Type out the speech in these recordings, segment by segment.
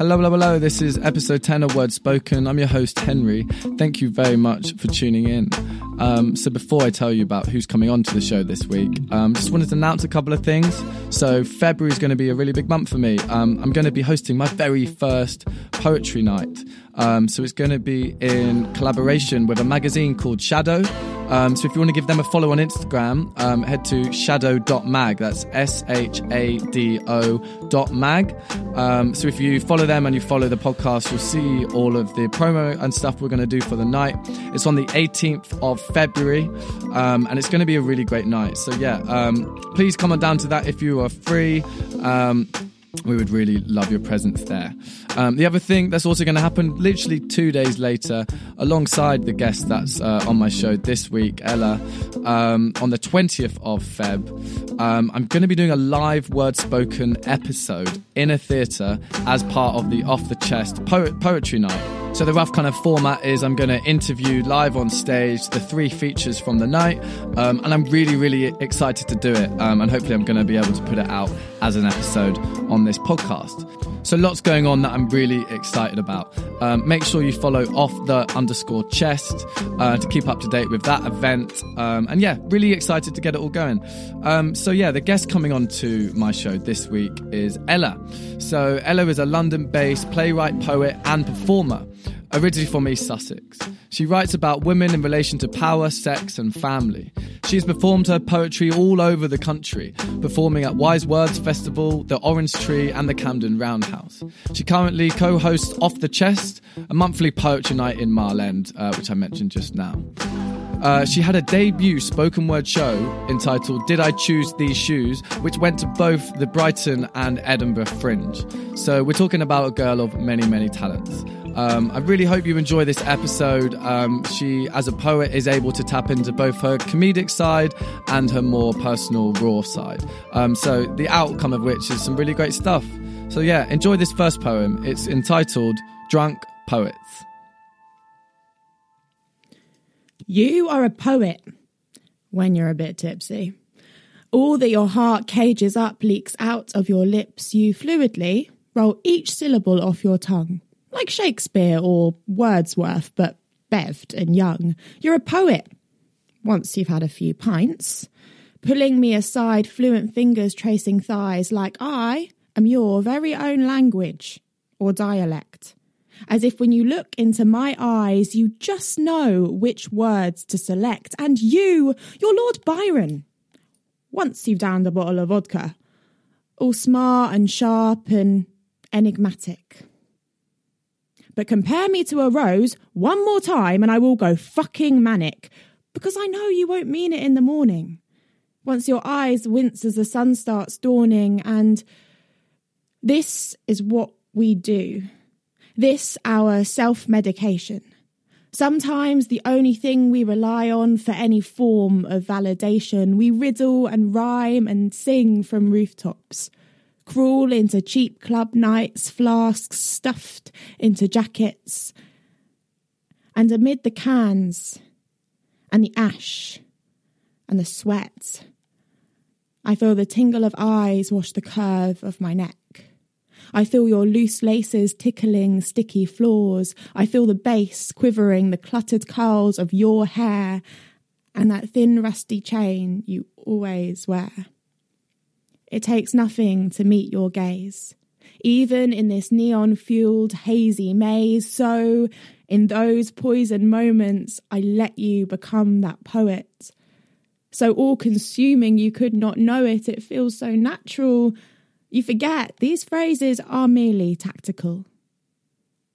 Hello, hello, hello. This is episode 10 of Words Spoken. I'm your host, Henry. Thank you very much for tuning in. Um, so, before I tell you about who's coming on to the show this week, um, just wanted to announce a couple of things. So, February is going to be a really big month for me. Um, I'm going to be hosting my very first poetry night. Um, so, it's going to be in collaboration with a magazine called Shado. Um, so if you want to give them a follow on Instagram, um, head to shado.mag. That's S H A D O dot mag. Um, so if you follow them and you follow the podcast, you'll see all of the promo and stuff we're going to do for the night. It's on the 18th of February, um, and it's going to be a really great night. So yeah, um, please come on down to that if you are free. We would really love your presence there. Um, the other thing that's also going to happen literally two days later, alongside the guest that's uh, on my show this week, Ella, um, on the 20th of Feb, um, I'm going to be doing a live word spoken episode in a theatre as part of the Off the Chest po- Poetry Night. So the rough kind of format is I'm going to interview live on stage the three features from the night, um, and I'm really, really excited to do it. Um, and hopefully, I'm going to be able to put it out as an episode on this podcast. So lots going on that I'm really excited about. Um, make sure you follow off the underscore chest uh, to keep up to date with that event. Um, and yeah, really excited to get it all going. Um, so yeah, the guest coming on to my show this week is Ella. So Ella is a London-based playwright, poet, and performer originally from East Sussex. She writes about women in relation to power, sex, and family. She has performed her poetry all over the country, performing at Wise Words Festival, the Orange Tree, and the Camden Roundhouse. She currently co hosts Off the Chest, a monthly poetry night in End, uh, which I mentioned just now. Uh, she had a debut spoken word show entitled Did I Choose These Shoes, which went to both the Brighton and Edinburgh Fringe. So we're talking about a girl of many, many talents. Um, I really hope you enjoy this episode. Um, she, as a poet, is able to tap into both her comedic side and her more personal, raw side. Um, so, the outcome of which is some really great stuff. So, yeah, enjoy this first poem. It's entitled Drunk Poets. You are a poet when you're a bit tipsy. All that your heart cages up leaks out of your lips. You fluidly roll each syllable off your tongue like Shakespeare or Wordsworth, but bevved and young. You're a poet. Once you've had a few pints, pulling me aside, fluent fingers tracing thighs, like I am your very own language or dialect. As if when you look into my eyes, you just know which words to select. And you, you're Lord Byron. Once you've downed a bottle of vodka, all smart and sharp and enigmatic. But compare me to a rose one more time and I will go fucking manic. Because I know you won't mean it in the morning. Once your eyes wince as the sun starts dawning, and this is what we do. This, our self medication. Sometimes the only thing we rely on for any form of validation, we riddle and rhyme and sing from rooftops crawl into cheap club nights, flasks stuffed into jackets. And amid the cans and the ash and the sweat, I feel the tingle of eyes wash the curve of my neck. I feel your loose laces tickling sticky floors. I feel the bass quivering the cluttered curls of your hair and that thin rusty chain you always wear. It takes nothing to meet your gaze. Even in this neon fueled, hazy maze, so in those poison moments, I let you become that poet. So all consuming, you could not know it. It feels so natural. You forget these phrases are merely tactical.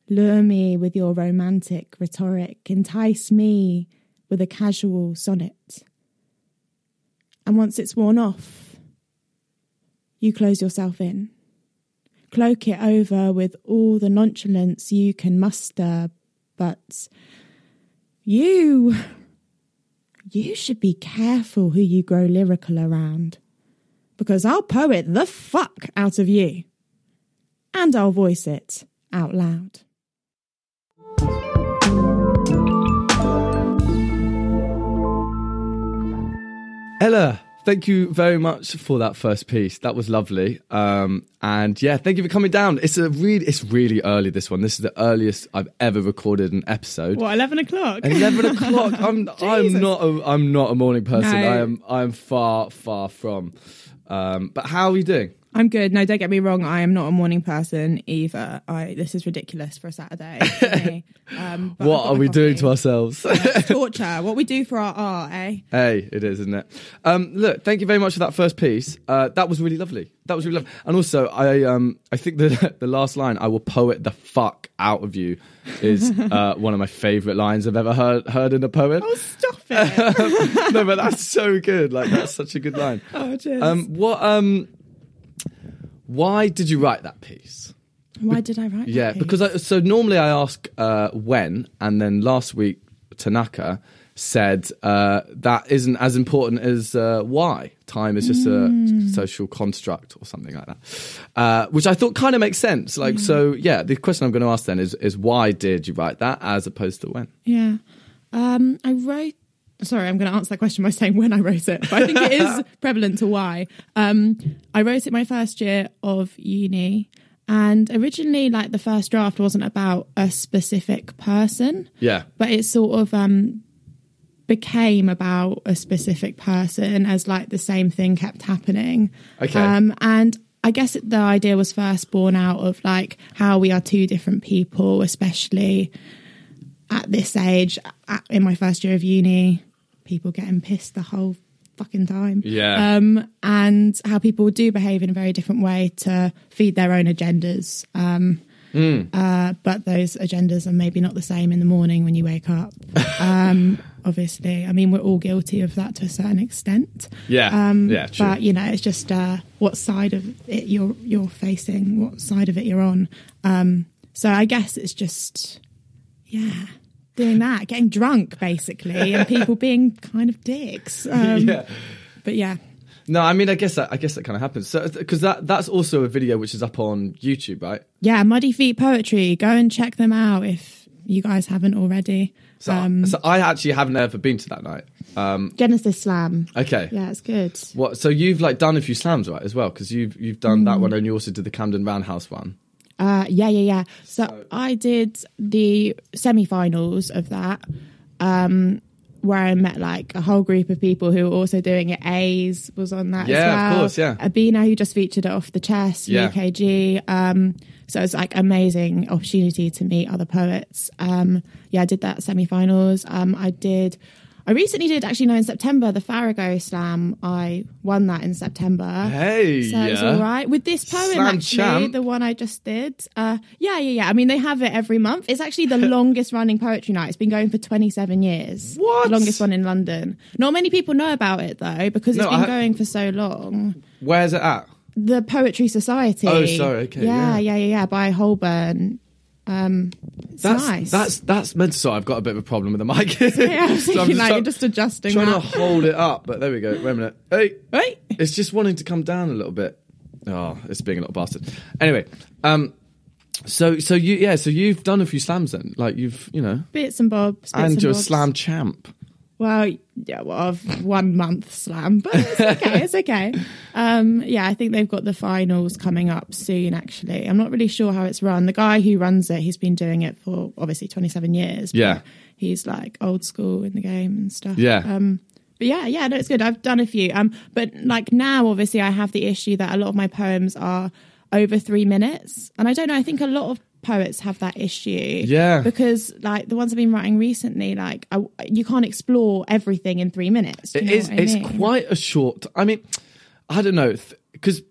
Lure me with your romantic rhetoric, entice me with a casual sonnet. And once it's worn off, you close yourself in. Cloak it over with all the nonchalance you can muster, but you. You should be careful who you grow lyrical around, because I'll poet the fuck out of you. And I'll voice it out loud. Ella, thank you very much for that first piece. That was lovely. Um, and yeah, thank you for coming down. It's a really, it's really early. This one. This is the earliest I've ever recorded an episode. What, 11 o'clock? Eleven o'clock. I'm, I'm not, a, I'm not a morning person. No. I am, I am far, far from. Um, but how are you doing? I'm good. No, don't get me wrong. I am not a morning person either. I this is ridiculous for a Saturday. For. Um, what are we doing to ourselves? Torture. What we do for our art, eh? Hey, it is, isn't it? Um, look, thank you very much for that first piece. Uh, that was really lovely. That was really lovely. And also, I um, I think the the last line, "I will poet the fuck out of you," is uh, one of my favourite lines I've ever heard heard in a poem. Oh, stop it! no, but that's so good. Like that's such a good line. oh, cheers. Um, what um, why did you write that piece? Why did I write? Yeah, because I, so normally I ask uh, when, and then last week Tanaka said uh, that isn't as important as uh, why. Time is just Mm. a social construct or something like that, uh, which I thought kind of makes sense. Like, so yeah, the question I'm going to ask then is is why did you write that as opposed to when? Yeah. Um, I wrote. Sorry, I'm going to answer that question by saying when I wrote it, but I think it is prevalent to why. Um, I wrote it my first year of uni, and originally, like the first draft wasn't about a specific person, Yeah, but it sort of um, became about a specific person as like the same thing kept happening. Okay. Um, and I guess the idea was first born out of like how we are two different people, especially at this age, in my first year of uni, people getting pissed the whole fucking time. Yeah. Um, and how people do behave in a very different way to feed their own agendas. Um, Mm. uh, but those agendas are maybe not the same in the morning when you wake up. Um, obviously, I mean, we're all guilty of that to a certain extent. yeah, Um, yeah. True. But you know, it's just uh, what side of it you're you're facing, what side of it you're on. Um, so I guess it's just yeah, doing that, getting drunk basically, and people being kind of dicks. Um, yeah. But yeah, No, I mean, I guess that I guess that kind of happens. So, because that that's also a video which is up on YouTube, right? yeah, Muddy Feet Poetry. Go and check them out if you guys haven't already. So, um, so I actually haven't ever been to that night. Um, Genesis Slam. okay. Yeah, it's good. What? So you've like done a few slams, right, as well? Because you've you've done Mm. that one, and you also did the Camden Roundhouse one. Uh, yeah, yeah, yeah. So, I did the semi-finals of that, um, where I met like a whole group of people who were also doing it. A's was on that Yeah, as of well. course, yeah. Abina, who just featured it off the chest, Yeah. UKG. Um, so it's like amazing opportunity to meet other poets. Um, yeah, I did that semi-finals. Um, I did. I recently did actually no in September the Farrago Slam. I won that in September. Hey, So it was all right with this poem. Slam actually, champ. the one I just did. Uh, yeah, yeah, yeah. I mean, they have it every month. It's actually the longest running poetry night. It's been going for twenty seven years. What? The longest one in London. Not many people know about it though because it's No, been I- going for so long. Where's it at? The Poetry Society. Oh, sorry, okay, yeah. Yeah, yeah, yeah, yeah. By Holborn. Um, it's That's nice. that's that's meant to. Sorry, I've got a bit of a problem with the mic. yeah, I was So I'm thinking like try- just adjusting trying that. to hold it up, but there we go. Wait a minute. Hey, Wait. it's just wanting to come down a little bit. Oh, it's being a little bastard. Anyway, um, so so you yeah, so you've done a few slams then, like you've you know, Bits and bobs. Bits and you're a slam champ. Well, yeah, well, of one month slam, but it's okay. it's okay. Um, yeah, I think they've got the finals coming up soon. Actually, I'm not really sure how it's run. The guy who runs it, he's been doing it for obviously 27 years. Yeah. he's like old school in the game and stuff. Yeah. Um, but yeah, yeah, no, it's good. I've done a few. Um, but like now, obviously, I have the issue that a lot of my poems are over three minutes, and I don't know. I think a lot of poets have that issue. Yeah. Because like the ones I've been writing recently, like I, you can't explore everything in three minutes. It is. It's mean? quite a short. I mean, I don't know because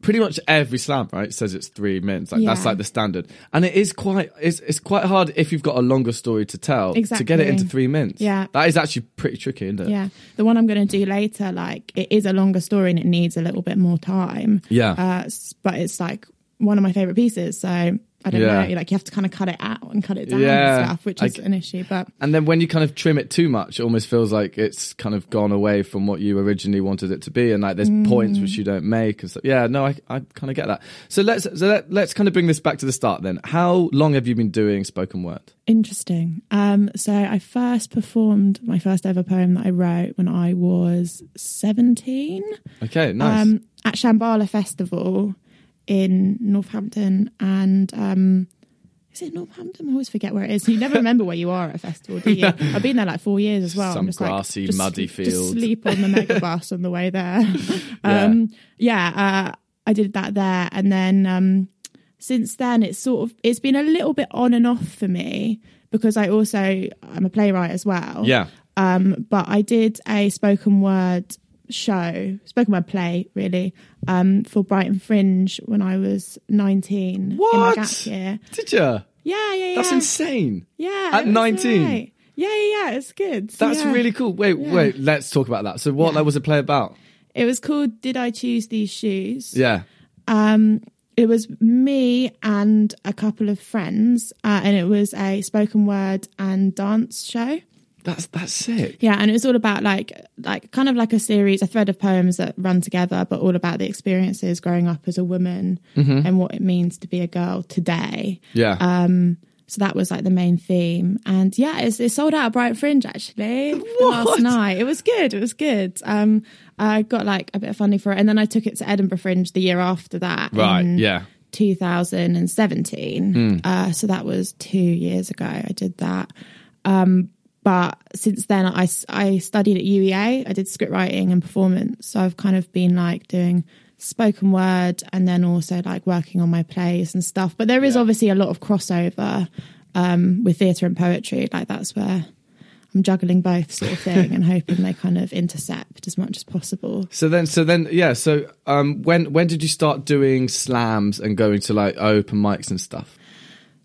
pretty much every slam right says it's three minutes. Like that's like the standard, and it is quite. It's it's quite hard if you've got a longer story to tell to get it into three minutes. Yeah. that is actually pretty tricky, isn't it? Yeah, the one I'm going to do later, like it is a longer story and it needs a little bit more time. Yeah. uh, but it's like one of my favorite pieces. So I don't Yeah. know, like you have to kind of cut it out and cut it down Yeah, and stuff, which is g- an issue. But And then when you kind of trim it too much, it almost feels like it's kind of gone away from what you originally wanted it to be, and like there's points which you don't make. And so, yeah, no, I, I kind of get that. So let's so let, let's kind of bring this back to the start then. How long have you been doing spoken word? Interesting. Um, so I first performed my first ever poem that I wrote when I was 17 Okay, nice. um, at Shambala Festival in Northampton. And um, is it Northampton? I always forget where it is. You never remember where you are at a festival, do you? I've been there like four years as well. Some just like, grassy, just- muddy Just field. sleep on the mega bus on the way there. um, yeah, uh, I did that there. And then um, since then it's sort of it's been a little bit on and off for me because I also I'm a playwright as well. yeah, Um, but I did a spoken word show, spoken word play really, um, for Brighton Fringe when I was 19 in my What? gap year. did you? Yeah, yeah, yeah. That's insane. Yeah. At 19? alright. Yeah, yeah, yeah. It's good. That's Yeah. really cool. Wait, Yeah. wait. Let's talk about that. So, what Yeah. was the play about? It was called Did I Choose These Shoes? Yeah. Um, it was me and a couple of friends, uh, and it was a spoken word and dance show. That's that's sick. Yeah, and it was all about like like kind of like a series, a thread of poems that run together, but all about the experiences growing up as a woman and what it means to be a girl today. Yeah. Um, so that was like the main theme, and yeah, it's, it sold out at Bright Fringe actually What? last night. It was good. It was good. Um, I got like a bit of funding for it, and then I took it to Edinburgh Fringe the year after that. right. in Yeah. 2017. Hmm. Uh, so that was two years ago. I did that. Um, but since then, I, I studied at UEA. I did script writing and performance. So I've kind of been like doing spoken word and then also like working on my plays and stuff. But there is Yeah. obviously a lot of crossover um, with theatre and poetry. Like that's where I'm juggling both sort of thing and hoping they kind of intercept as much as possible. So then, so then, yeah. So, um, when when did you start doing slams and going to like open mics and stuff?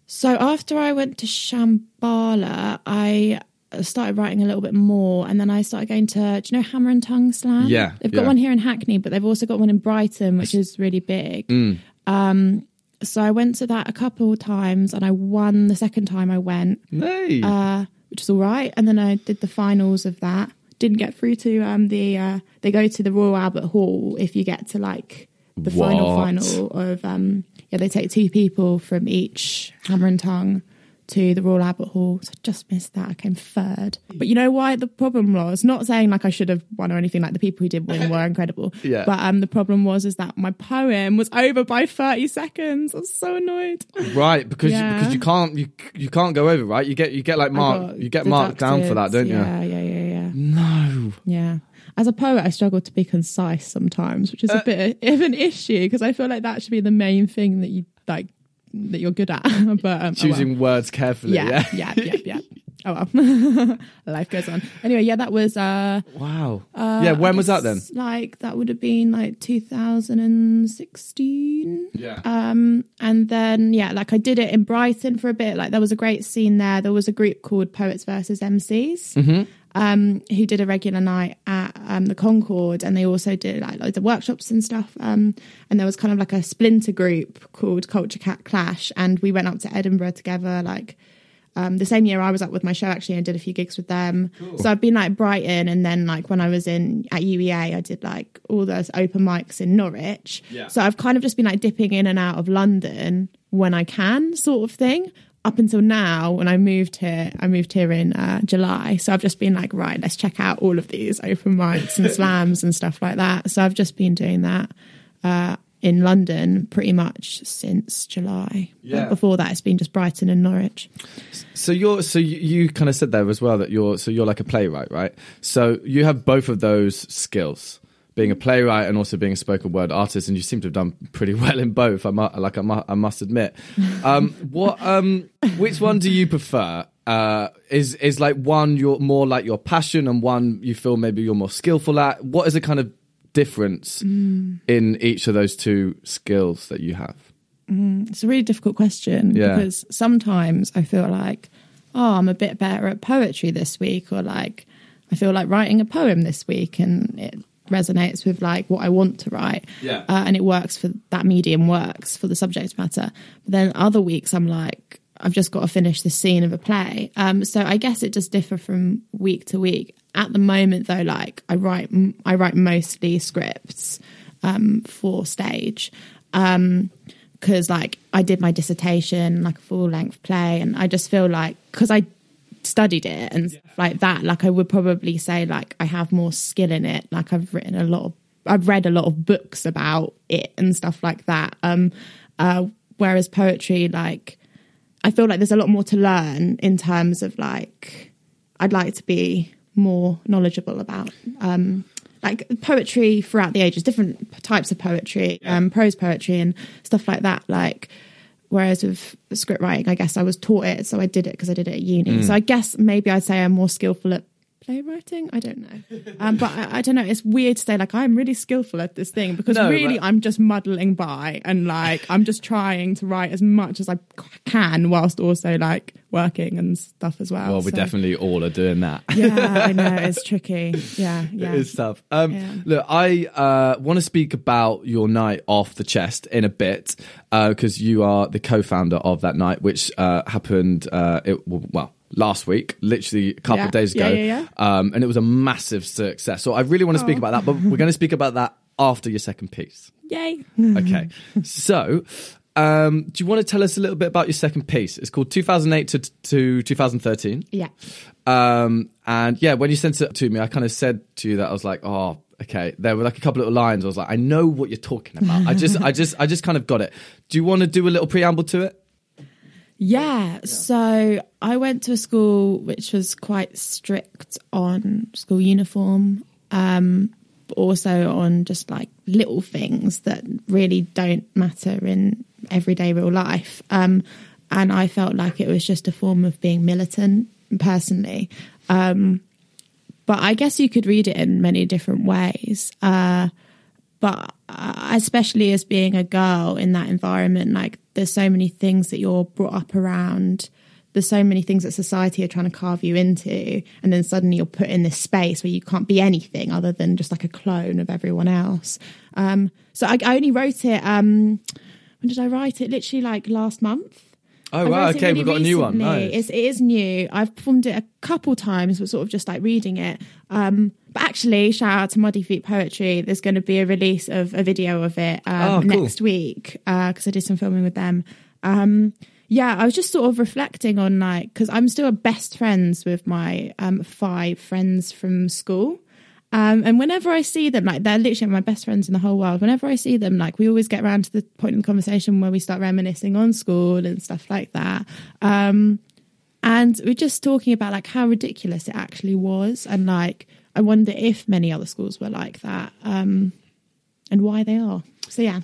So after I went to Shambala, I started writing a little bit more, and then I started going to. Do you know Hammer and Tongue Slam? Yeah, they've got yeah. one here in Hackney, but they've also got one in Brighton, which is really big. Mm. Um, so I went to that a couple of times, and I won the second time I went, Hey. uh, which was all right. And then I did the finals of that. Didn't get through to um, the. Uh, they go to the Royal Albert Hall if you get to like the final final of. Um, yeah, they take two people from each Hammer and Tongue to the Royal Albert Hall. So I just missed that. I came third. But you know why the problem was? Not saying like I should have won or anything. Like the people who did win were incredible. Yeah. But um, the problem was is that my poem was over by thirty seconds. I was so annoyed. right, because yeah. you, because you can't you you can't go over, right? You get you get like mark you get marked down for that, don't deducted. you? Yeah, yeah, yeah, yeah. No. Yeah. As a poet, I struggle to be concise sometimes, which is Uh, a bit of an issue because I feel like that should be the main thing that you like that you're good at. but um, oh well. Choosing words carefully. Yeah. yeah, yeah, yeah, yeah. Oh well, life goes on. Anyway, yeah, that was. uh Wow. uh, yeah. When was that then? Like that would have been like 2016. Yeah. Um, and then yeah, like I did it in Brighton for a bit. Like there was a great scene there. There was a group called Poets versus MCs. Mm-hmm. Um, who did a regular night at um, the Concord, and they also did like loads of workshops and stuff. Um, and there was kind of like a splinter group called Culture Cat Clash, and we went up to Edinburgh together. Like um, the same year I was up with my show actually, and did a few gigs with them. So I've been like Brighton, and then like when I was in at UEA, I did like all those open mics in Norwich. Yeah. So I've kind of just been like dipping in and out of London when I can, sort of thing. Up until now, when I moved here, I moved here in uh, July. So I've just been like, right, let's check out all of these open mics and slams and stuff like that. So I've just been doing that uh, in London pretty much since July. Yeah. But before that, it's been just Brighton and Norwich. So you're so you, you kind of said there as well that you're so you're like a playwright, right? So you have both of those skills, being a playwright and also being a spoken word artist, and you seem to have done pretty well in both. I mu- like I, mu- I must admit. Um, what um, which one do you prefer? Uh, is is like one you're more like your passion, and one you feel maybe you're more skillful at. What is the kind of difference Mm. in each of those two skills that you have? It's a really difficult question Yeah. because sometimes I feel like, oh, I'm a bit better at poetry this week, or like I feel like writing a poem this week, and it resonates with like what I want to write. Yeah. Uh, and it works for that medium works for the subject matter. But then other weeks I'm like, I've just got to finish the scene of a play. Um, so I guess it just differ from week to week. At the moment though, like I write, I write mostly scripts, um, for stage. Um, cause like I did my dissertation, like a full length play. And I just feel like, cause I studied it and stuff like that, like I would probably say like I have more skill in it. Like I've written a lot of, I've read a lot of books about it and stuff like that. Um, uh, whereas poetry, like I feel like there's a lot more to learn in terms of like I'd like to be more knowledgeable about um, like poetry throughout the ages, different types of poetry, um, prose poetry and stuff like that. Like whereas with script writing, I guess I was taught it, so I did it because I did it at uni. So mm. I guess maybe I'd say I'm more skillful at playwriting. I don't know, um, but I, I don't know. It's weird to say like I'm really skillful at this thing because No, really but- I'm just muddling by and like I'm just trying to write as much as I can whilst also like working and stuff as well. Well, we So, definitely all are doing that. Yeah, I know it's tricky. Yeah, yeah. It is tough. Um, Yeah. Look, I uh, want to speak about your night off the chest in a bit because you are the co-founder of that night, which uh, happened. Uh, it, well. Last week, literally a couple Yeah. of days ago, Yeah, yeah, Um, and it was a massive success. So I really want to speak Oh. about that, but we're going to speak about that after your second piece. Yay. Okay. so, um, do you want to tell us a little bit about your second piece? It's called 2008 to, to 2013. Yeah. Um, and yeah, when you sent it to me, I kind of said to you that I was like, oh, okay. There were like a couple of lines. I was like, I know what you're talking about. I just, I just, I just kind of got it. Do you want to do a little preamble to it? Yeah. So I went to a school which was quite strict on school uniform, um, but also on just like little things that really don't matter in everyday real life. Um, and I felt like it was just a form of being militant personally. Um, but I guess you could read it in many different ways. Uh, but uh, especially as being a girl in that environment like there's so many things that you're brought up around there's so many things that society are trying to carve you into and then suddenly you're put in this space where you can't be anything other than just like a clone of everyone else um, so I, I only wrote it um, when did i write it literally like last month Oh I wow! Okay, really we've got a new one. Nice. It's, it is new. I've performed it a couple times, but sort of just like reading it. Um, but actually, shout out to Muddy Feet Poetry. There's going to be a release of a video of it um, Oh, cool. next week because I did some filming with them. Um, yeah, I was just sort of reflecting on like because I'm still best friends with my um, five friends from school. Um, and whenever I see them, like they're literally my best friends in the whole world. Whenever I see them, like we always get around to the point in the conversation where we start reminiscing on school and stuff like that. Um, and we're just talking about like how ridiculous it actually was, and like I wonder if many other schools were like that, um, and why they are. So yeah,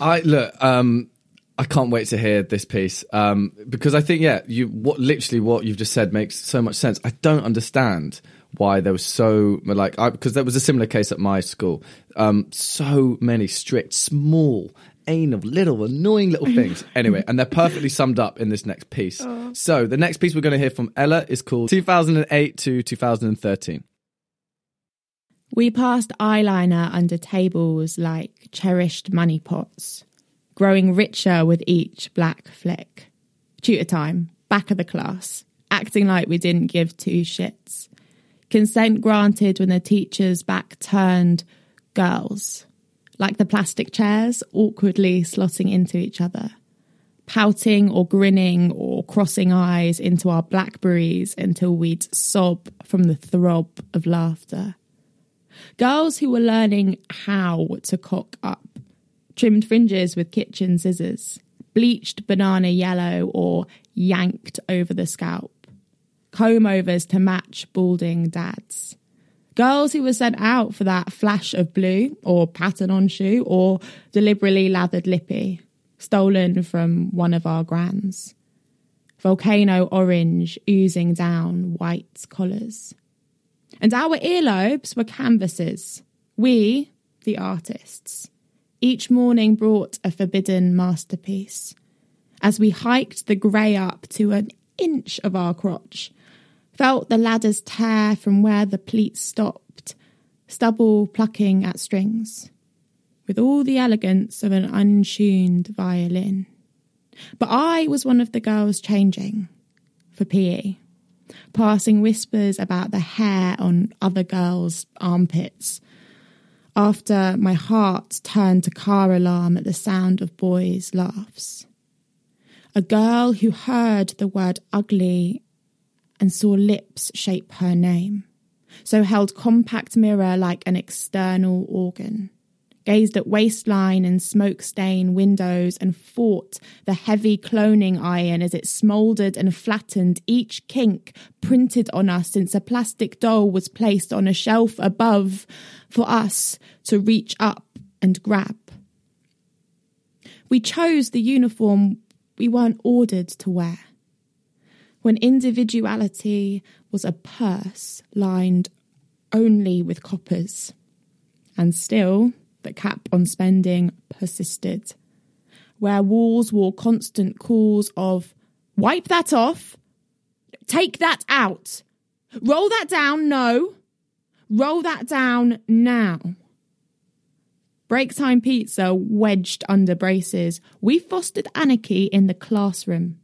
I look. Um, I can't wait to hear this piece um, because I think yeah, you what literally what you've just said makes so much sense. I don't understand why there was so like I, because there was a similar case at my school. Um, so many strict, small, anal, little, annoying little things. Anyway, and they're perfectly summed up in this next piece. So the next piece we're going to hear from Ella is called 2008 to 2013. We passed eyeliner under tables like cherished money pots, growing richer with each black flick. Tutor time, back of the class, acting like we didn't give two shits. Consent granted when the teacher's back turned, girls, like the plastic chairs, awkwardly slotting into each other, pouting or grinning or crossing eyes into our blackberries until we'd sob from the throb of laughter. Girls who were learning how to cock up, trimmed fringes with kitchen scissors, bleached banana yellow or yanked over the scalp, comb overs to match balding dads. Girls who were sent out for that flash of blue or pattern on shoe or deliberately lathered lippy, stolen from one of our grands. Volcano orange oozing down white collars. And our earlobes were canvases. We, the artists, each morning brought a forbidden masterpiece. As we hiked the grey up to an inch of our crotch, felt the ladders tear from where the pleats stopped, stubble plucking at strings, with all the elegance of an untuned violin. But I was one of the girls changing for PE, passing whispers about the hair on other girls' armpits. After my heart turned to car alarm at the sound of boys' laughs. A girl who heard the word ugly and saw lips shape her name, so held compact mirror like an external organ gazed at waistline and smoke stained windows, and fought the heavy cloning iron as it smouldered and flattened each kink printed on us since a plastic doll was placed on a shelf above for us to reach up and grab. We chose the uniform we weren't ordered to wear. When individuality was a purse lined only with coppers. And still, the cap on spending persisted, where walls wore constant calls of wipe that off, take that out, roll that down, no, roll that down now. Break time pizza wedged under braces, we fostered anarchy in the classroom.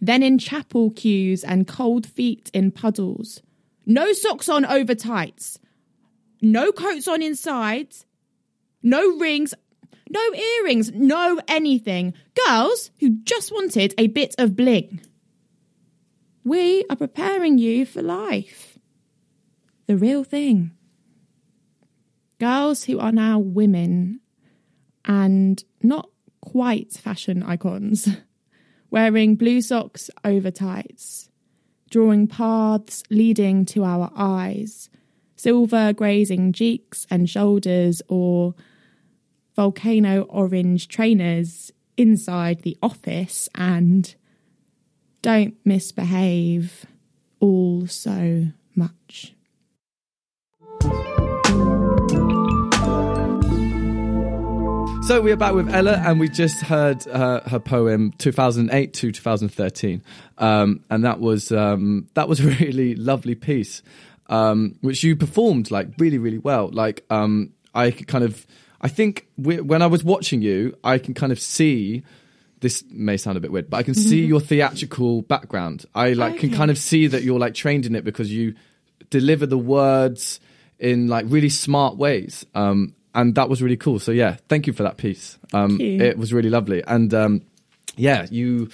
Then in chapel queues and cold feet in puddles. No socks on over tights. No coats on inside no rings, no earrings, no anything. Girls who just wanted a bit of bling. We are preparing you for life. The real thing. Girls who are now women and not quite fashion icons, wearing blue socks over tights, drawing paths leading to our eyes, silver grazing cheeks and shoulders, or volcano orange trainers inside the office and don't misbehave all so much. So we are back with Ella, and we just heard uh, her poem 2008 to 2013, um, and that was um, that was a really lovely piece, um, which you performed like really really well. Like um, I kind of I think we, when I was watching you, I can kind of see. This may sound a bit weird, but I can see your theatrical background. I like okay. can kind of see that you're like trained in it because you deliver the words in like really smart ways. Um, and that was really cool. So yeah, thank you for that piece. Um, it was really lovely. And um, yeah, you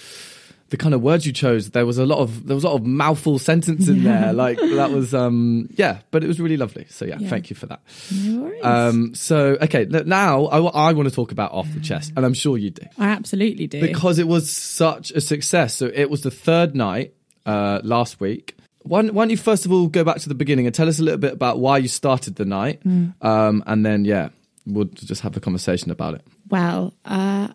the kind of words you chose, there was a lot of there was a lot of mouthful sentence in yeah. there. Like that was um yeah, but it was really lovely. So yeah, yeah. thank you for that. No worries. Um so okay, now I, I want to talk about off the chest, and I'm sure you do. I absolutely do because it was such a success. So it was the third night uh last week. Why, why don't you first of all go back to the beginning and tell us a little bit about why you started the night, mm. um, and then yeah, we'll just have a conversation about it. Well, uh,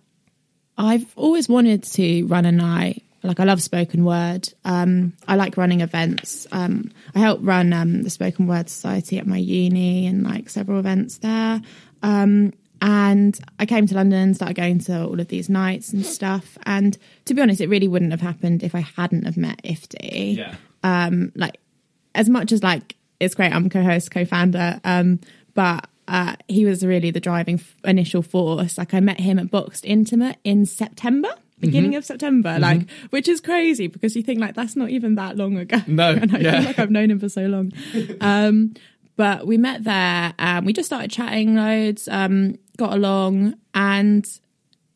I've always wanted to run a night like I love spoken word. Um, I like running events. Um, I help run um, the Spoken Word Society at my uni and like several events there. Um, and I came to London and started going to all of these nights and stuff. And to be honest, it really wouldn't have happened if I hadn't have met Ifti. Yeah. Um, like as much as like it's great, I'm co-host, co-founder, um, but uh, he was really the driving f- initial force. Like I met him at Boxed Intimate in September beginning mm-hmm. of September, mm-hmm. like which is crazy because you think like that's not even that long ago. No, and I yeah. feel like I've known him for so long. um, but we met there. Um, we just started chatting loads, um, got along, and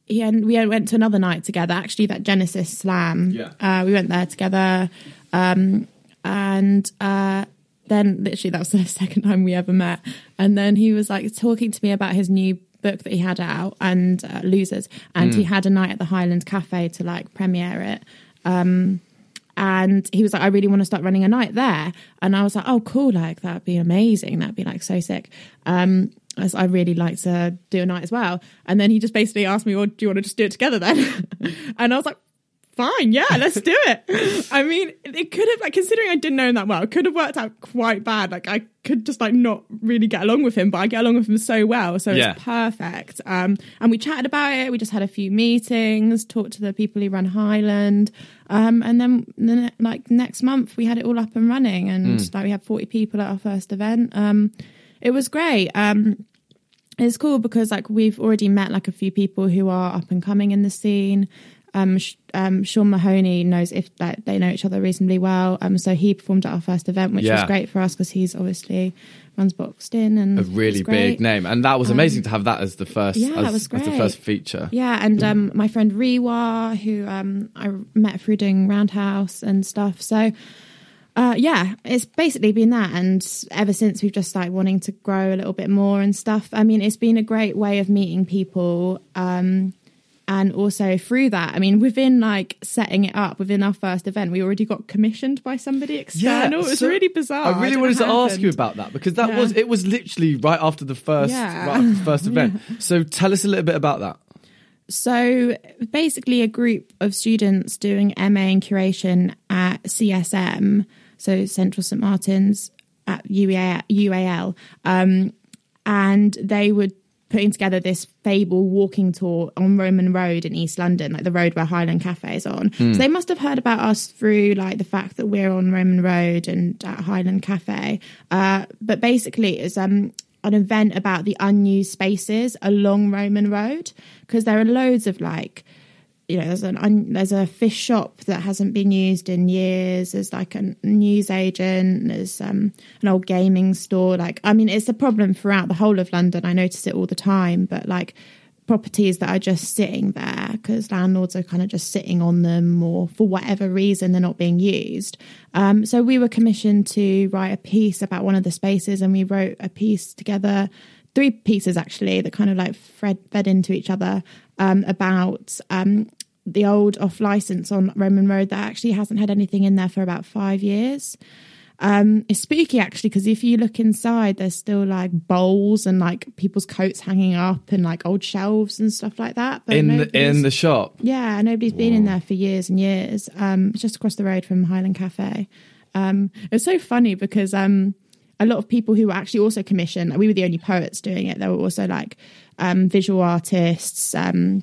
he and we went to another night together. Actually, that Genesis Slam. Yeah, uh, we went there together, um, and. Uh, then literally that was the second time we ever met and then he was like talking to me about his new book that he had out and uh, Losers, and mm. he had a night at the Highland Cafe to like premiere it. Um, and he was like, I really want to start running a night there. And I was like, oh, cool. Like, that'd be amazing. That'd be like so sick. Um, as I really like to do a night as well. And then he just basically asked me, well, do you want to just do it together then? and I was like, fine, yeah, let's do it. I mean, it could have, like, considering I didn't know him that well, it could have worked out quite bad. Like, I could just, like, not really get along with him, but I get along with him so well. So yeah. it's perfect. Um, and we chatted about it. We just had a few meetings, talked to the people who run Highland. Um, and then, then, like, next month, we had it all up and running. And, mm. like, we had 40 people at our first event. Um, it was great. Um, it's cool because like we've already met like a few people who are up and coming in the scene. Um, Sh- um, Sean Mahoney knows if like, they know each other reasonably well. Um, so he performed at our first event, which Yeah. was great for us because he's obviously runs Boxed In and A really big name, and that was amazing to have that as the first, yeah, that as, was as the first feature. Yeah, and um, my friend Rewa, who um, I met through doing Roundhouse and stuff. So, uh, yeah, it's basically been that. And ever since, we've just like wanting to grow a little bit more and stuff. I mean, it's been a great way of meeting people. And also through that, I mean, within like setting it up, within our first event, we already got commissioned by somebody external. yeah, it was so really bizarre. I really don't wanted to ask you about that because that Yeah. was it was literally right after the first Yeah. right after the first event. So tell us a little bit about that. So basically, a group of students doing MA in curation at CSM, so Central St Martin's at UEA, UAL, um, and they were putting together this fable walking tour on Roman Road in East London, like the road where Highland Cafe is on. So they must have heard about us through like the fact that we're on Roman Road and at Highland Cafe. Uh, but basically, it's um an event about the unused spaces along Roman Road because there are loads of like you know there's an there's a fish shop that hasn't been used in years. There's like a news agent there's um an old gaming store. Like i mean it's a problem throughout the whole of london. I notice it all the time but like properties that are just sitting there because landlords are kind of just sitting on them or for whatever reason they're not being used. Um, so we were commissioned to write a piece about one of the spaces and we wrote a piece together three pieces actually that kind of like fed, fed into each other um, about um, the old off license on Roman Road that actually hasn't had anything in there for about five years. Um, it's spooky actually because if you look inside, there's still like bowls and like people's coats hanging up and like old shelves and stuff like that. But in the, in the shop. yeah, nobody's been in there for years and years. Um, it's just across the road from Highland Cafe. Um, it's so funny because um, a lot of people who were actually also commissioned, we were the only poets doing it. There were also like um, visual artists, um,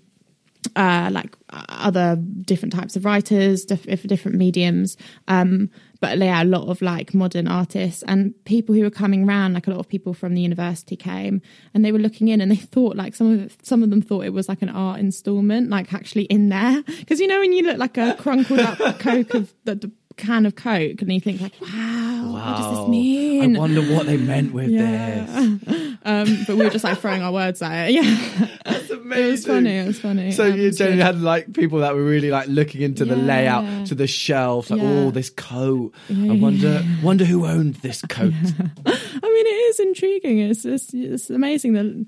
uh, like other different types of writers diff- different mediums. Um, but yeah, a lot of like modern artists and people who were coming around, like a lot of people from the university came and they were looking in and they thought like some of it, some of them thought it was like an art installment, like actually in there. Because you know when you look like a crunkled up Coke of the, the can of Coke and you think like, wow, what does this mean? I wonder what they meant with Yeah. this. um, but we were just like throwing our words at it. Yeah, That's amazing. it was funny. It was funny. So Um, you generally had like people that were really like looking into the layout to the shelves, like, Yeah. oh, this coat. I wonder, wonder who owned this coat. I mean, it is intriguing. It's just, it's amazing that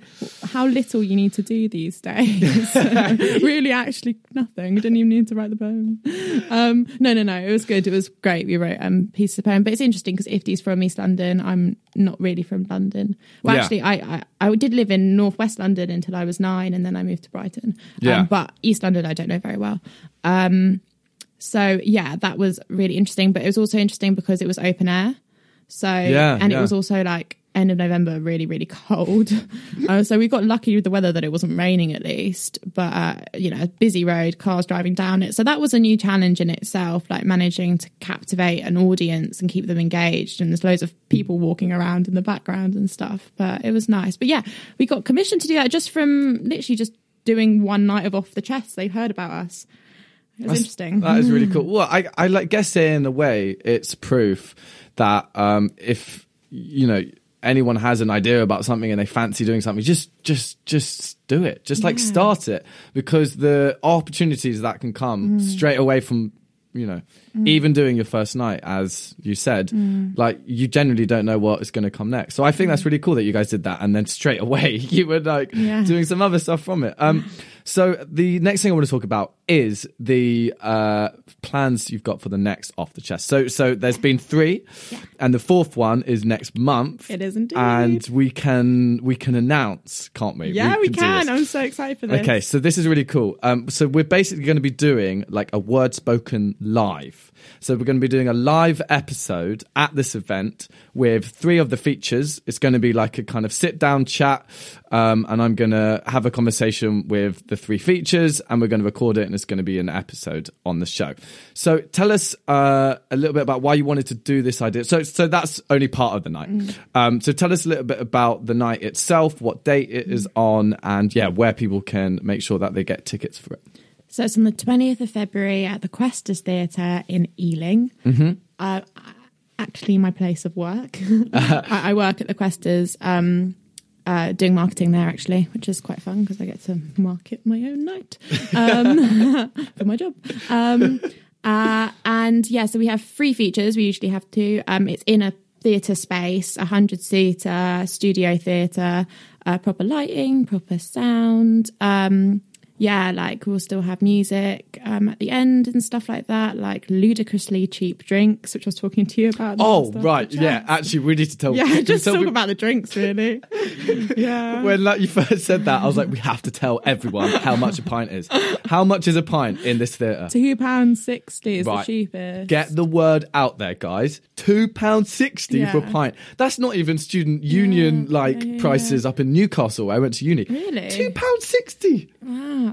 how little you need to do these days. really, actually, nothing. You didn't even need to write the poem. Um, no, no, no. It was good. It was great. We wrote um, pieces of poem, but it's interesting because Ifty's from East London. I'm not really from London. Well, Yeah. actually, I, I I did live in Northwest London until I was nine, and then I moved to Brighton. Yeah. Um, but East London, I don't know very well. Um, so yeah, that was really interesting. But it was also interesting because it was open air. So Yeah, and yeah. it was also like end of November, really, really cold. uh, so we got lucky with the weather that it wasn't raining at least. But uh, you know, busy road, cars driving down it. So that was a new challenge in itself, like managing to captivate an audience and keep them engaged. And there's loads of people walking around in the background and stuff. But it was nice. But yeah, we got commissioned to do that just from literally just doing one night of off the chest. They heard about us. It was That's- interesting. That is really cool. Well, I, I like guess in a way it's proof that um, if you know anyone has an idea about something and they fancy doing something, just just just do it. Just like Yeah. start it because the opportunities that can come Mm. straight away from you know even doing your first night as you said Mm. like you generally don't know what is going to come next so i think that's really cool that you guys did that and then straight away you were like Yeah. doing some other stuff from it um so the next thing I want to talk about is the uh, plans you've got for the next off the chest. So so there's been three, and the fourth one is next month. It is indeed. and we can we can announce, can't we? yeah, we, do can. this. I'm so excited for this. Okay, so this is really cool. Um, so we're basically going to be doing like a word spoken live. So we're going to be doing a live episode at this event with three of the features. It's going to be like a kind of sit down chat, um, and I'm going to have a conversation with the three features, and we're going to record it in a it's going to be an episode on the show. So tell us uh, a little bit about why you wanted to do this idea. So so that's only part of the night. Um, so tell us a little bit about the night itself, what date it is on, and yeah, where people can make sure that they get tickets for it. So it's on the 20th of February at the Questors Theatre in Ealing. Mm-hmm. Uh, actually, my place of work. I, I work at the Questers, um, uh, doing marketing there, actually, which is quite fun because I get to market my own night um, for my job. Um, uh, and yeah, so we have three features. We usually have two. Um, it's in a theatre space, a hundred seater studio theatre, uh, proper lighting, proper sound. Um, yeah, like we'll still have music um, at the end and stuff like that, like ludicrously cheap drinks, which I was talking to you about. Oh, right. Yeah, actually, we need to tell. Yeah, just talk me- about the drinks, really. yeah. When like you first said that, I was like, we have to tell everyone how much a pint is. How much is a pint in this theatre? Two pounds sixty is Right. the cheapest. Get the word out there, guys. Two pound sixty for a pint. That's not even student union like yeah, yeah, prices up in Newcastle. Where I went to uni. Really? Two pound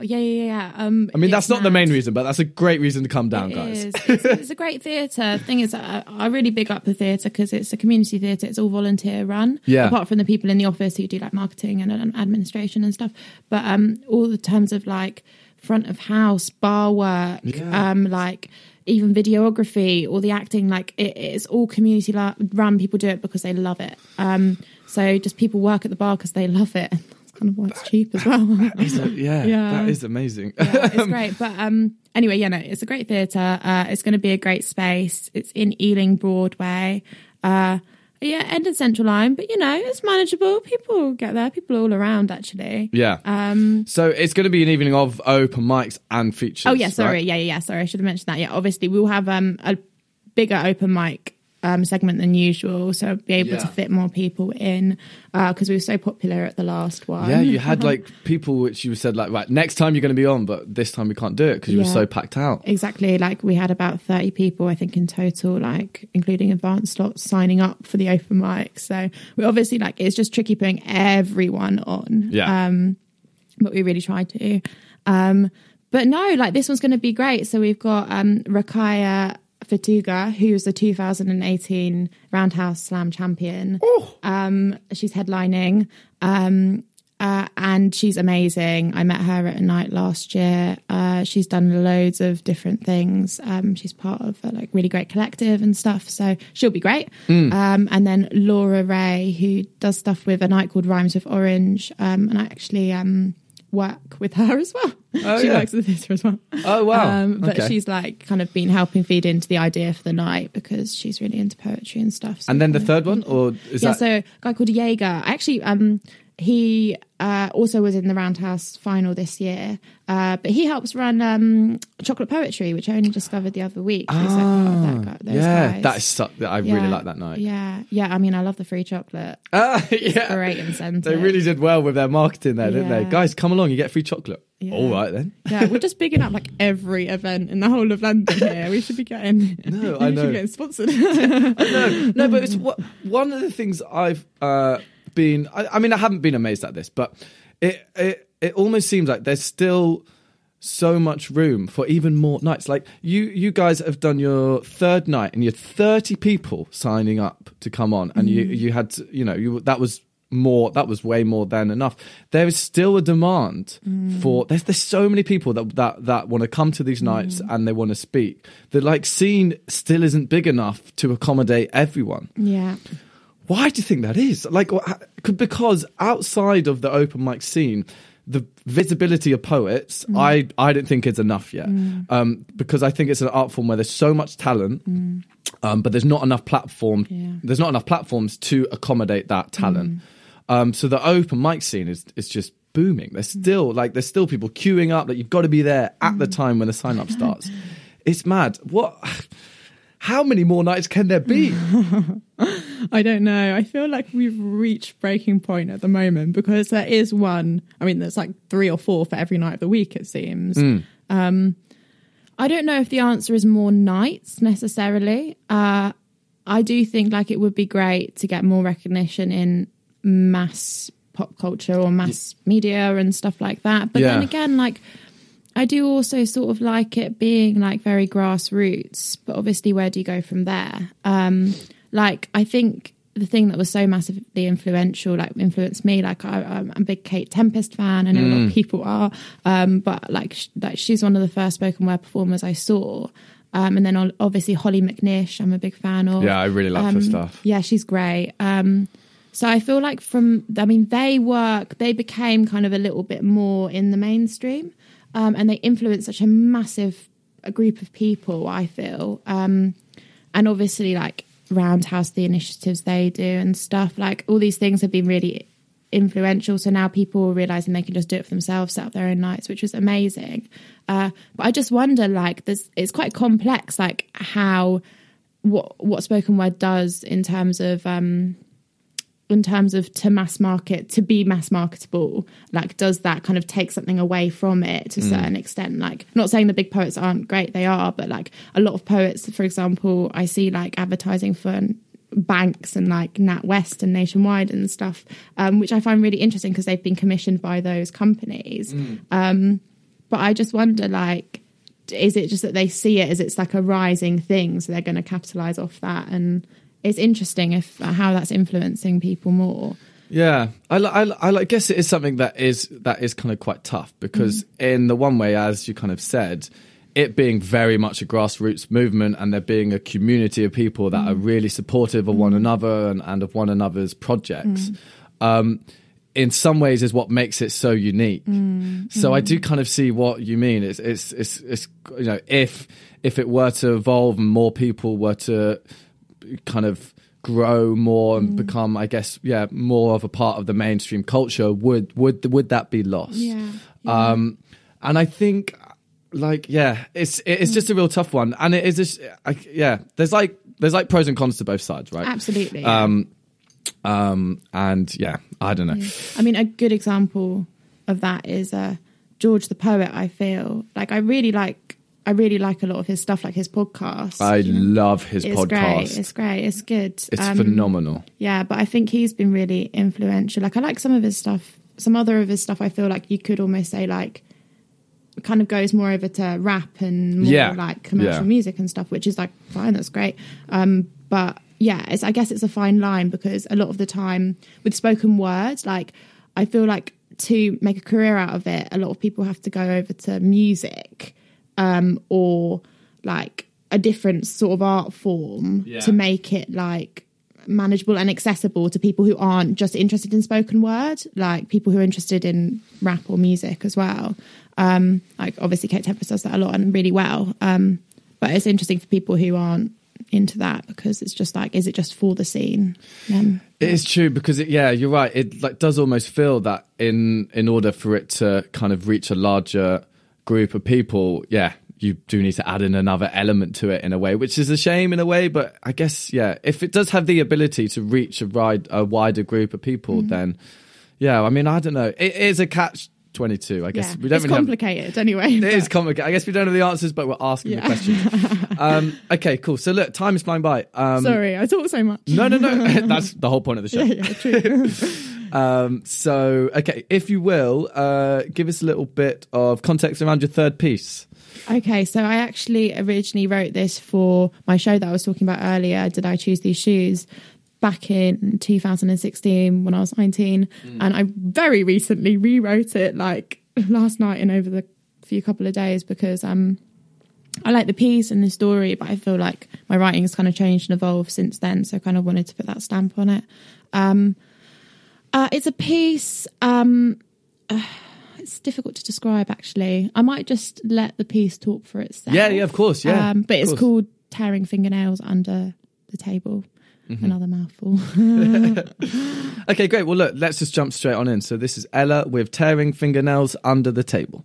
Yeah, yeah, yeah. Um, I mean, that's not the main reason, but that's a great reason to come down, It guys. is. It's, it's a great theatre. Thing is, I, I really big up the theatre because it's a community theatre. It's all volunteer run. Yeah. Apart from the people in the office who do like marketing and um, administration and stuff, but um, all the terms of like front of house, bar work, Yeah. um, like even videography, all the acting, like it, it's all community run. People do it because they love it. Um, so just people work at the bar because they love it. Kind of why it's cheap as well. It? Yeah, Yeah. that is amazing. yeah, it's great. But um, anyway, yeah, no, it's a great theatre. Uh, it's going to be a great space. It's in Ealing Broadway. Uh, yeah, end of Central Line, but you know, it's manageable. People get there. People all around, actually. yeah. Um, so it's going to be an evening of open mics and features. oh yeah, sorry, right? yeah, yeah, yeah. Sorry, I should have mentioned that. Yeah, obviously we'll have um a bigger open mic. Um, segment than usual, so be able Yeah. to fit more people in because we were so popular at the last one. Yeah, you had like people which you said like, right, next time you're going to be on, but this time we can't do it because you were so packed out. Exactly. Like we had about 30 people, I think, in total, like including advanced slots signing up for the open mic. So we obviously like it's just tricky putting everyone on. Yeah. Um, but we really tried to. Um, but no, like this one's going to be great. So we've got um, Rakaya Fetuga, who's the 2018 Roundhouse Slam champion. Um, she's headlining. Um, uh, and she's amazing. I met her at a night last year. Uh, she's done loads of different things. Um, she's part of a like really great collective and stuff, so she'll be great. Um, and then Laura Ray, who does stuff with a night called Rhymes with Orange, um, and I actually um, work with her as well. Oh, she yeah. works at the theatre as well. Oh, wow. Um, but Okay. she's like kind of been helping feed into the idea for the night because she's really into poetry and stuff. so And then the third one, or is yeah, that? so a guy called Jaeger. Actually, um, he uh, also was in the Roundhouse final this year, uh, but he helps run um, Chocolate Poetry, which I only discovered the other week. Like part that guy- Ah, yeah, guys. that is I really Yeah, like that night. Yeah, yeah. I mean, I love the free chocolate. Ah, yeah. Great incentive. They really did well with their marketing there, didn't they? Guys, come along, you get free chocolate. Yeah. All right then. Yeah, we're just bigging up like every event in the whole of London here. We should be getting. No, we I should know. be getting sponsored. no, no, but it's what, one of the things I've uh, been. I, I mean, I haven't been amazed at this, but it it it almost seems like there's still so much room for even more nights. Like you, you guys have done your third night, and you had 30 people signing up to come on, and you mm. you had to, you know you that was more that was way more than enough there is still a demand mm. for there's there's so many people that that that want to come to these nights mm. and they want to speak the like scene still isn't big enough to accommodate everyone yeah. Why do you think that is? Like, because outside of the open mic scene, the visibility of poets, Mm. I I don't think is enough yet. Um, because I think it's an art form where there's so much talent, um, but there's not enough platform. Mm. Yeah. Mm. There's not enough platforms to accommodate that talent. Um, so the open mic scene is is just booming. There's Mm. still like there's still people queuing up. Like you've got to be there at the time when the sign up starts. it's mad. What? How many more nights can there be? I don't know. I feel like we've reached breaking point at the moment because there is one. I mean, there's like three or four for every night of the week, it seems. Um, I don't know if the answer is more nights necessarily. Uh, I do think like it would be great to get more recognition in mass pop culture or mass media and stuff like that. But then again, like I do also sort of like it being like very grassroots, but obviously, where do you go from there? Um, like, I think the thing that was so massively influential, like influenced me, like I, am a big Kate Tempest fan. I know mm. a lot of mm. people are, um, but like, sh- like she's one of the first spoken word performers I saw. Um, and then obviously Hollie McNish, I'm a big fan of. Yeah, I really love um, her stuff. Yeah, she's great. Um, so I feel like from, I mean, they work, they became kind of a little bit more in the mainstream, um, and they influence such a massive a group of people. I feel, um, and obviously, like Roundhouse, the initiatives they do and stuff, like all these things have been really influential. So now people are realizing they can just do it for themselves, set up their own nights, which was amazing. Uh, but I just wonder, like, there's it's quite complex, like how what what spoken word does in terms of um, in terms of to mass market to be mass marketable like does that kind of take something away from it to a mm. certain extent like not saying the big poets aren't great they are but like a lot of poets for example i see like advertising for banks and like NatWest and Nationwide and stuff, um, which I find really interesting because they've been commissioned by those companies. Mm. Um, but I just wonder, like, is it just that they see it as it's like a rising thing, so they're going to capitalize off that? And it's interesting if uh, how that's influencing people more. Yeah, I, I, I guess it is something that is that is kind of quite tough because mm. in the one way, as you kind of said, it being very much a grassroots movement and there being a community of people that mm. are really supportive of one mm. another and, and, of one another's projects. Mm. Um, in some ways is what makes it so unique. Mm, so I do kind of see what you mean. It's, it's, it's, it's, you know, if, if it were to evolve and more people were to kind of grow more and mm. become, I guess, yeah, more of a part of the mainstream culture, would, would, would that be lost? Yeah. yeah. Um, and I think like yeah it's it's just a real tough one and it is just I, yeah there's like there's like pros and cons to both sides right absolutely yeah. um um and yeah i don't know yeah. i mean a good example of that is uh george the poet i feel like i really like I really like a lot of his stuff, like his podcast. I love his it's podcast. Great. It's great. It's good. It's um, phenomenal. Yeah, but I think he's been really influential. Like I like some of his stuff. Some other of his stuff, I feel like you could almost say like kind of goes more over to rap and more yeah. like commercial yeah. music and stuff, which is like fine, that's great. Um, but yeah, it's I guess it's a fine line because a lot of the time with spoken words, like I feel like to make a career out of it, a lot of people have to go over to music um, or like a different sort of art form yeah. to make it like manageable and accessible to people who aren't just interested in spoken word, like people who are interested in rap or music as well. Um, like obviously Kate Tempest does that a lot and really well. Um, but it's interesting for people who aren't into that because it's just like, is it just for the scene? Um, it is true because it, yeah, you're right. It like does almost feel that in in order for it to kind of reach a larger group of people, yeah, you do need to add in another element to it in a way, which is a shame in a way. But I guess yeah, if it does have the ability to reach a wide a wider group of people, mm. then yeah, I mean I don't know. It is a catch 22. I guess yeah. we don't it's really complicated have, anyway. It but. is complicated. I guess we don't have the answers, but we're asking yeah. the questions. um, okay, cool. So look, time is flying by. Um, Sorry, I talk so much. no, no, no. That's the whole point of the show. Yeah, yeah, true. Um, so, okay, if you will, uh, give us a little bit of context around your third piece. Okay, so I actually originally wrote this for my show that I was talking about earlier. Did I choose these shoes? back in 2016 when I was 19, mm. and I very recently rewrote it like last night and over the few couple of days because um I like the piece and the story, but I feel like my writing has kind of changed and evolved since then. So I kind of wanted to put that stamp on it. Um, uh, it's a piece. Um, uh, it's difficult to describe, actually. I might just let the piece talk for itself. Yeah, yeah, of course, yeah. Um, but it's course. called "Tearing Fingernails Under the Table." Mm-hmm. Another mouthful. okay, great. Well, look, let's just jump straight on in. So, this is Ella with tearing fingernails under the table.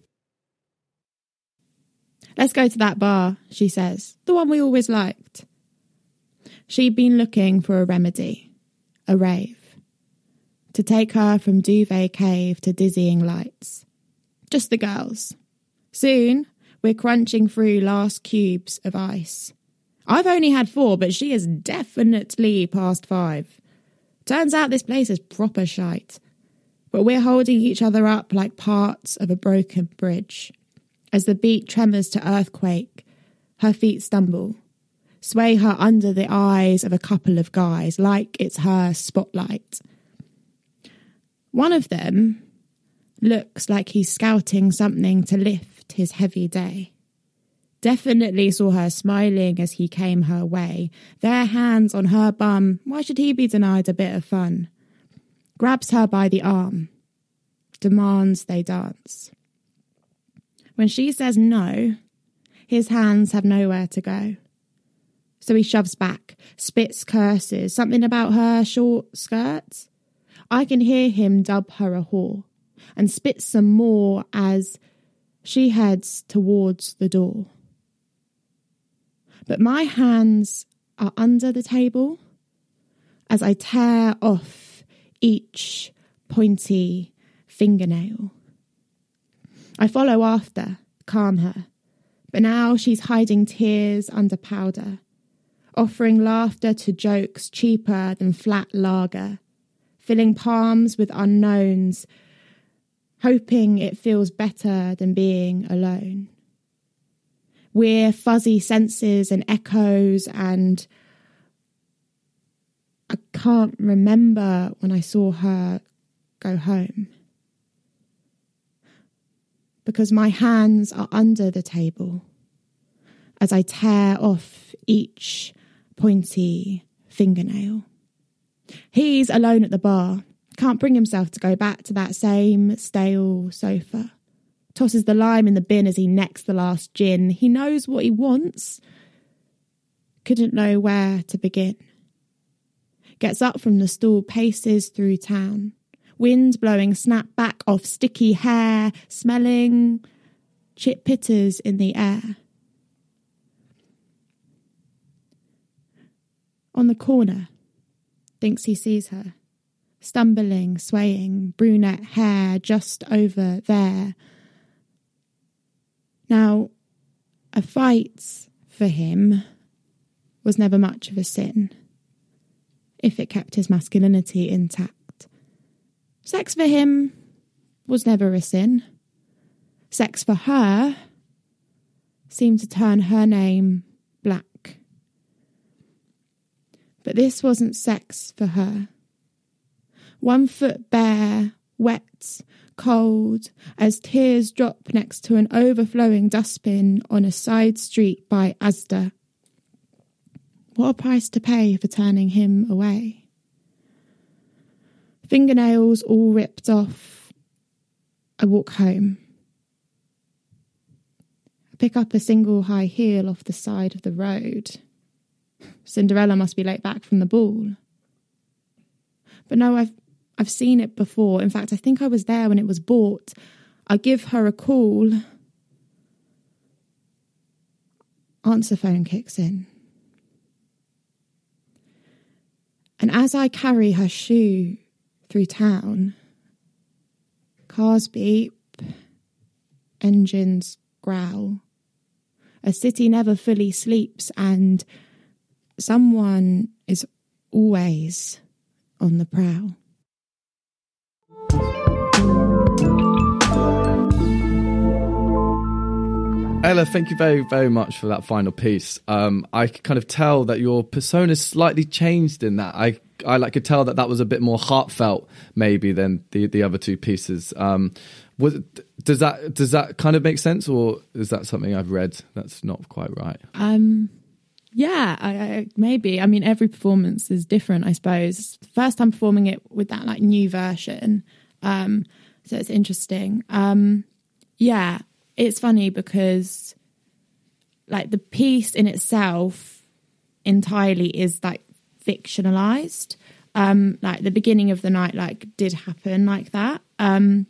Let's go to that bar, she says, the one we always liked. She'd been looking for a remedy, a rave, to take her from duvet cave to dizzying lights. Just the girls. Soon, we're crunching through last cubes of ice. I've only had four, but she is definitely past five. Turns out this place is proper shite. But we're holding each other up like parts of a broken bridge. As the beat tremors to earthquake, her feet stumble, sway her under the eyes of a couple of guys like it's her spotlight. One of them looks like he's scouting something to lift his heavy day. Definitely saw her smiling as he came her way, their hands on her bum. Why should he be denied a bit of fun? Grabs her by the arm, demands they dance. When she says no, his hands have nowhere to go. So he shoves back, spits curses, something about her short skirts. I can hear him dub her a whore and spit some more as she heads towards the door. But my hands are under the table as I tear off each pointy fingernail. I follow after, calm her, but now she's hiding tears under powder, offering laughter to jokes cheaper than flat lager, filling palms with unknowns, hoping it feels better than being alone. We're fuzzy senses and echoes, and I can't remember when I saw her go home. Because my hands are under the table as I tear off each pointy fingernail. He's alone at the bar, can't bring himself to go back to that same stale sofa. Tosses the lime in the bin as he necks the last gin. He knows what he wants. Couldn't know where to begin. Gets up from the stool, paces through town. Wind blowing snap back off sticky hair, smelling chip pitters in the air. On the corner, thinks he sees her stumbling, swaying, brunette hair just over there. Now, a fight for him was never much of a sin, if it kept his masculinity intact. Sex for him was never a sin. Sex for her seemed to turn her name black. But this wasn't sex for her one foot bare, wet, cold, as tears drop next to an overflowing dustbin on a side street by Asda. What a price to pay for turning him away. Fingernails all ripped off. I walk home. I pick up a single high heel off the side of the road. Cinderella must be late back from the ball. But no, I've I've seen it before. In fact, I think I was there when it was bought. I give her a call. Answer phone kicks in. And as I carry her shoe through town, cars beep, engines growl. A city never fully sleeps, and someone is always on the prowl. Ella, thank you very, very much for that final piece. Um, I could kind of tell that your persona slightly changed in that. I, I like could tell that that was a bit more heartfelt, maybe, than the, the other two pieces. Um, was, does that does that kind of make sense, or is that something I've read that's not quite right? Um, yeah, I, I, maybe. I mean, every performance is different, I suppose. First time performing it with that like new version, um, so it's interesting. Um, yeah, it's funny because like the piece in itself entirely is like fictionalized. Um, like the beginning of the night, like did happen like that. Um,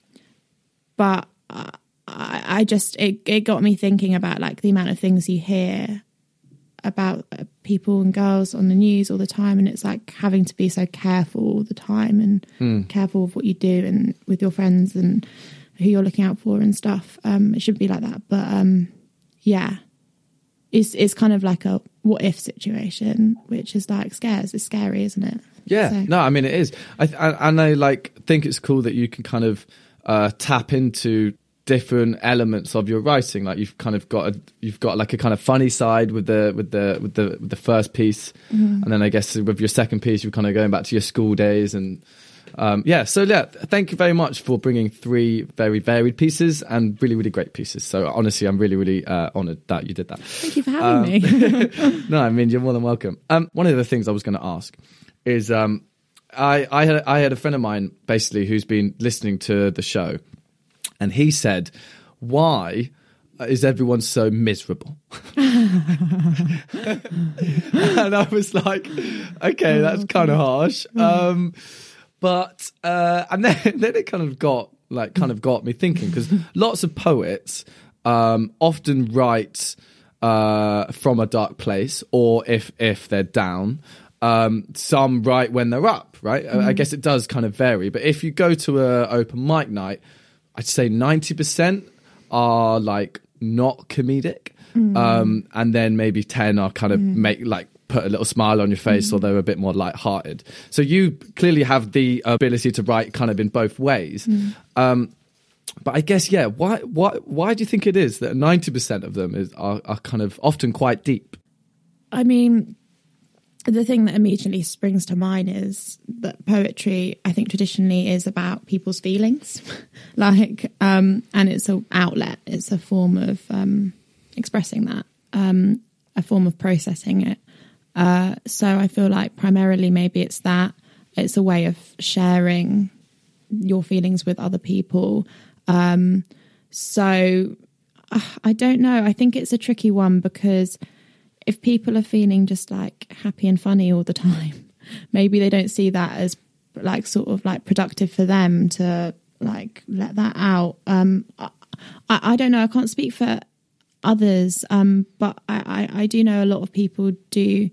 but I, I just it, it got me thinking about like the amount of things you hear about uh, people and girls on the news all the time and it's like having to be so careful all the time and mm. careful of what you do and with your friends and who you're looking out for and stuff. Um, it shouldn't be like that, but um, yeah, it's it's kind of like a what if situation, which is like scares. It's scary, isn't it? Yeah, so. no, I mean it is. I, I and I like think it's cool that you can kind of uh, tap into different elements of your writing. Like you've kind of got a, you've got like a kind of funny side with the with the with the with the first piece, Mm-hmm. and then I guess with your second piece, you're kind of going back to your school days and. Um, yeah, so yeah, thank you very much for bringing three very varied pieces and really, really great pieces. So honestly, I'm really, really uh, honoured that you did that. Thank you for having me. no, I mean you're more than welcome. Um, one of the things I was going to ask is um, I I had I had a friend of mine basically who's been listening to the show, and he said, "Why is everyone so miserable?" and I was like, "Okay, that's kind of harsh." Um, but uh, and then then it kind of got like kind of got me thinking because lots of poets um, often write uh, from a dark place, or if if they're down. Um, some write when they're up, right? I- I guess it does kind of vary. But if you go to a open mic night, I'd say ninety percent are like not comedic, um, and then maybe ten are kind of make like put a little smile on your face, or they're a bit more light-hearted. So you clearly have the ability to write kind of in both ways. Um, but I guess yeah, why why why do you think it is that ninety percent of them is are, are kind of often quite deep? I mean, the thing that immediately springs to mind is that poetry, I think, traditionally is about people's feelings, like, um, and it's an outlet. It's a form of um, expressing that, um, a form of processing it. Uh, so I feel like primarily maybe it's that it's a way of sharing your feelings with other people. Um, so uh, I don't know. I think it's a tricky one because if people are feeling just like happy and funny all the time, maybe they don't see that as like sort of like productive for them to like let that out. Um, I, I don't know. I can't speak for others, um, but I, I, I do know a lot of people do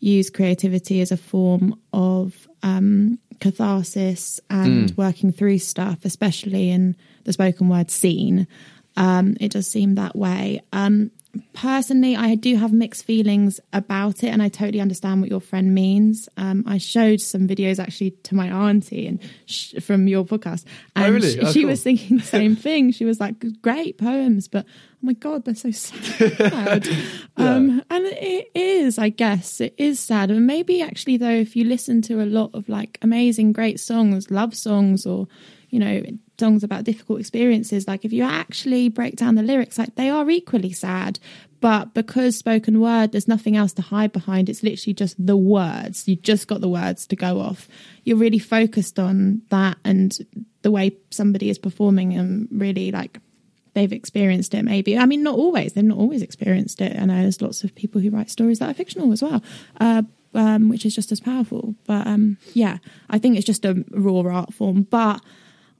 use creativity as a form of um, catharsis and working through stuff, especially in the spoken word scene. Um, it does seem that way. Um, personally, I do have mixed feelings about it, and I totally understand what your friend means. Um, I showed some videos actually to my auntie and sh- from your podcast, and Oh, really? she, Oh, she cool. was thinking the same thing. She was like, "Great poems, but oh my god, they're so sad." um, and it is, I guess, it is sad. And maybe actually, though, if you listen to a lot of like amazing, great songs, love songs, or you know, songs about difficult experiences, like if you actually break down the lyrics, like they are equally sad. But because spoken word, there's nothing else to hide behind. It's literally just the words. You just got the words to go off. You're really focused on that and the way somebody is performing and really like they've experienced it maybe i mean not always they've not always experienced it i know there's lots of people who write stories that are fictional as well uh, um, which is just as powerful but um, yeah i think it's just a raw art form but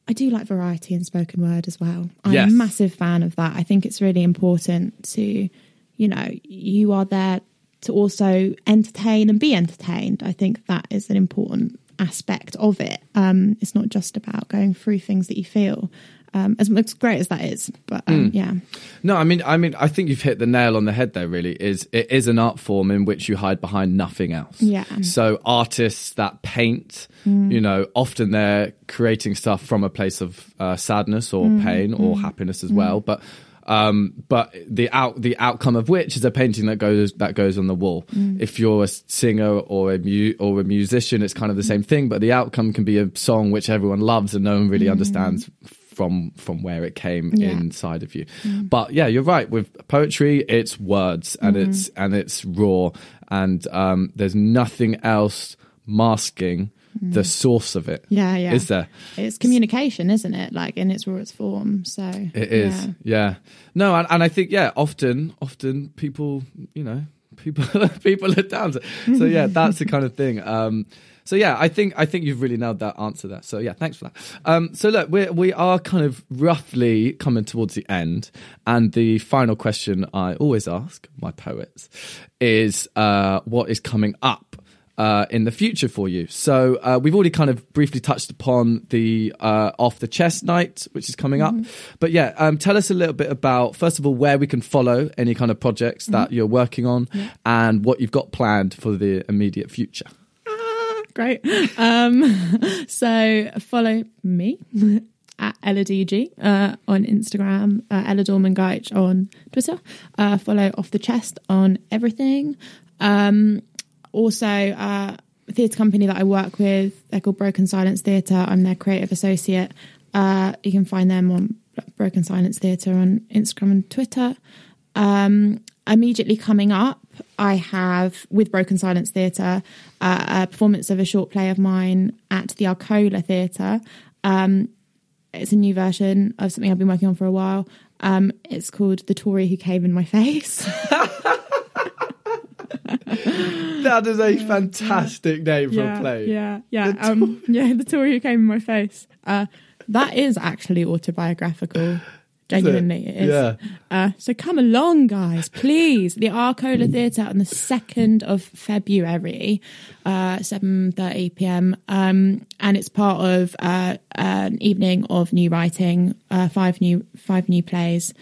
i do like variety in spoken word as well. I'm Yes. a massive fan of that. I think it's really important to you know you are there to also entertain and be entertained. I think that is an important aspect of it. Um, it's not just about going through things that you feel um, as, as great as that is. But um, yeah, No, I mean, I mean, I think you've hit the nail on the head there. Really, is it is an art form in which you hide behind nothing else. Yeah. So artists that paint, you know, often they're creating stuff from a place of uh, sadness or pain or happiness as well. But um, but the out the outcome of which is a painting that goes that goes on the wall. If you're a singer or a mu- or a musician, it's kind of the same thing. But the outcome can be a song which everyone loves and no one really understands from from where it came Yeah. inside of you. But yeah, you're right. With poetry, it's words and Mm-hmm. it's and it's raw, and um, there's nothing else masking the source of it. Mm. yeah, yeah. Is there? It's communication, isn't it? Like in its rawest form. So It is. yeah. Yeah. No, and, and I think yeah, often often people, you know, people people are down. To, so yeah, that's the kind of thing. Um so yeah, I think I think you've really nailed that answer there. So yeah, thanks for that. Um so look, we we are kind of roughly coming towards the end and the final question I always ask my poets is uh what is coming up uh, in the future for you. So uh, we've already kind of briefly touched upon the uh, off the chest night, which is coming up. But yeah, um, tell us a little bit about first of all where we can follow any kind of projects that you're working on and what you've got planned for the immediate future. Great. Um, so follow me at Ella DG uh, on Instagram, uh, Ella Dorman Gajic on Twitter. Uh, follow Off the Chest on everything. Um, also, uh, a theatre company that I work with, they're called Broken Silence Theatre. I'm their creative associate. Uh, you can find them on Broken Silence Theatre on Instagram and Twitter. Um, immediately coming up, I have with Broken Silence Theatre uh, a performance of a short play of mine at the Arcola Theatre. Um, it's a new version of something I've been working on for a while. Um, it's called The Tory Who Came in My Face. that is a fantastic name for yeah, a play. Yeah, yeah, um, yeah. The Tory Who Came in My Face. Uh, that is actually autobiographical. Genuinely, it is. Yeah. Uh, so come along, guys, please. The Arcola Theatre on the second of February, uh, seven thirty PM, um, and it's part of uh, an evening of new writing, uh, five new five new plays,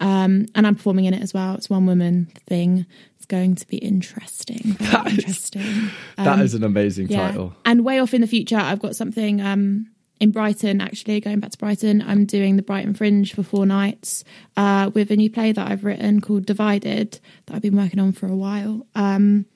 um, and I'm performing in it as well. It's one woman thing. It's going to be interesting. That is- interesting. That Um, is an amazing yeah. title. And way off in the future, I've got something um, in Brighton, actually, going back to Brighton. I'm doing the Brighton Fringe for four nights uh, with a new play that I've written called Divided that I've been working on for a while. Um,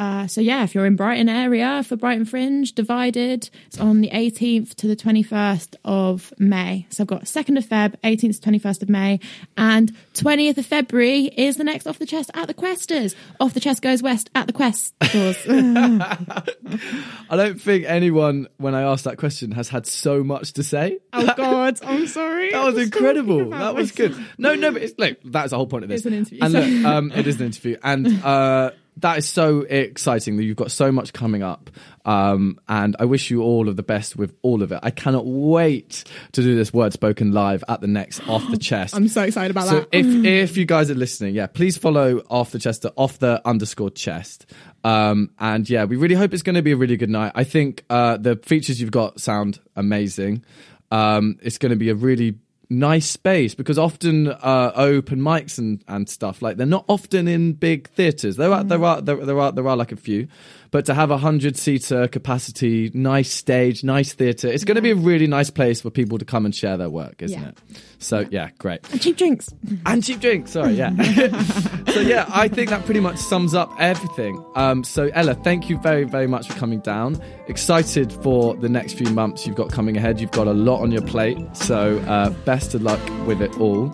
uh, so, yeah, if you're in Brighton area for Brighton Fringe, Divided, it's on the 18th to the 21st of May. So I've got 2nd of Feb, 18th to 21st of May, and 20th of February is the next Off the Chest at the Questors. Off the Chest goes west at the Quest stores. I don't think anyone, when I asked that question, has had so much to say. Oh God, I'm sorry. That was incredible. That was myself. good. No, no, but it's look, that's the whole point of this. It's an interview, And look, um, it is an interview, and uh, that is so exciting that you've got so much coming up. Um, and I wish you all of the best with all of it. I cannot wait to do this word spoken live at the next off the chest. I'm so excited about So that. if if you guys are listening, yeah, please follow off the chest off the underscore chest. Um, and yeah, we really hope it's going to be a really good night. I think uh, the features you've got sound amazing. Um, it's going to be a really nice space because often uh, open mics and, and stuff like they're not often in big theaters. There are there are there, there are there are like a few, but to have a hundred seater capacity, nice stage, nice theater, it's going to be a really nice place for people to come and share their work, isn't Yeah. it? So yeah, great cheap drinks. and cheap drinks. Sorry, yeah. so yeah, I think that pretty much sums up everything. Um, so Ella, thank you very, very much for coming down. Excited for the next few months you've got coming ahead. You've got a lot on your plate, so uh, best of luck with it all.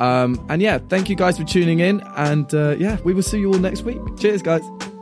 Um, and yeah, thank you guys for tuning in. And uh, yeah, we will see you all next week. Cheers, guys.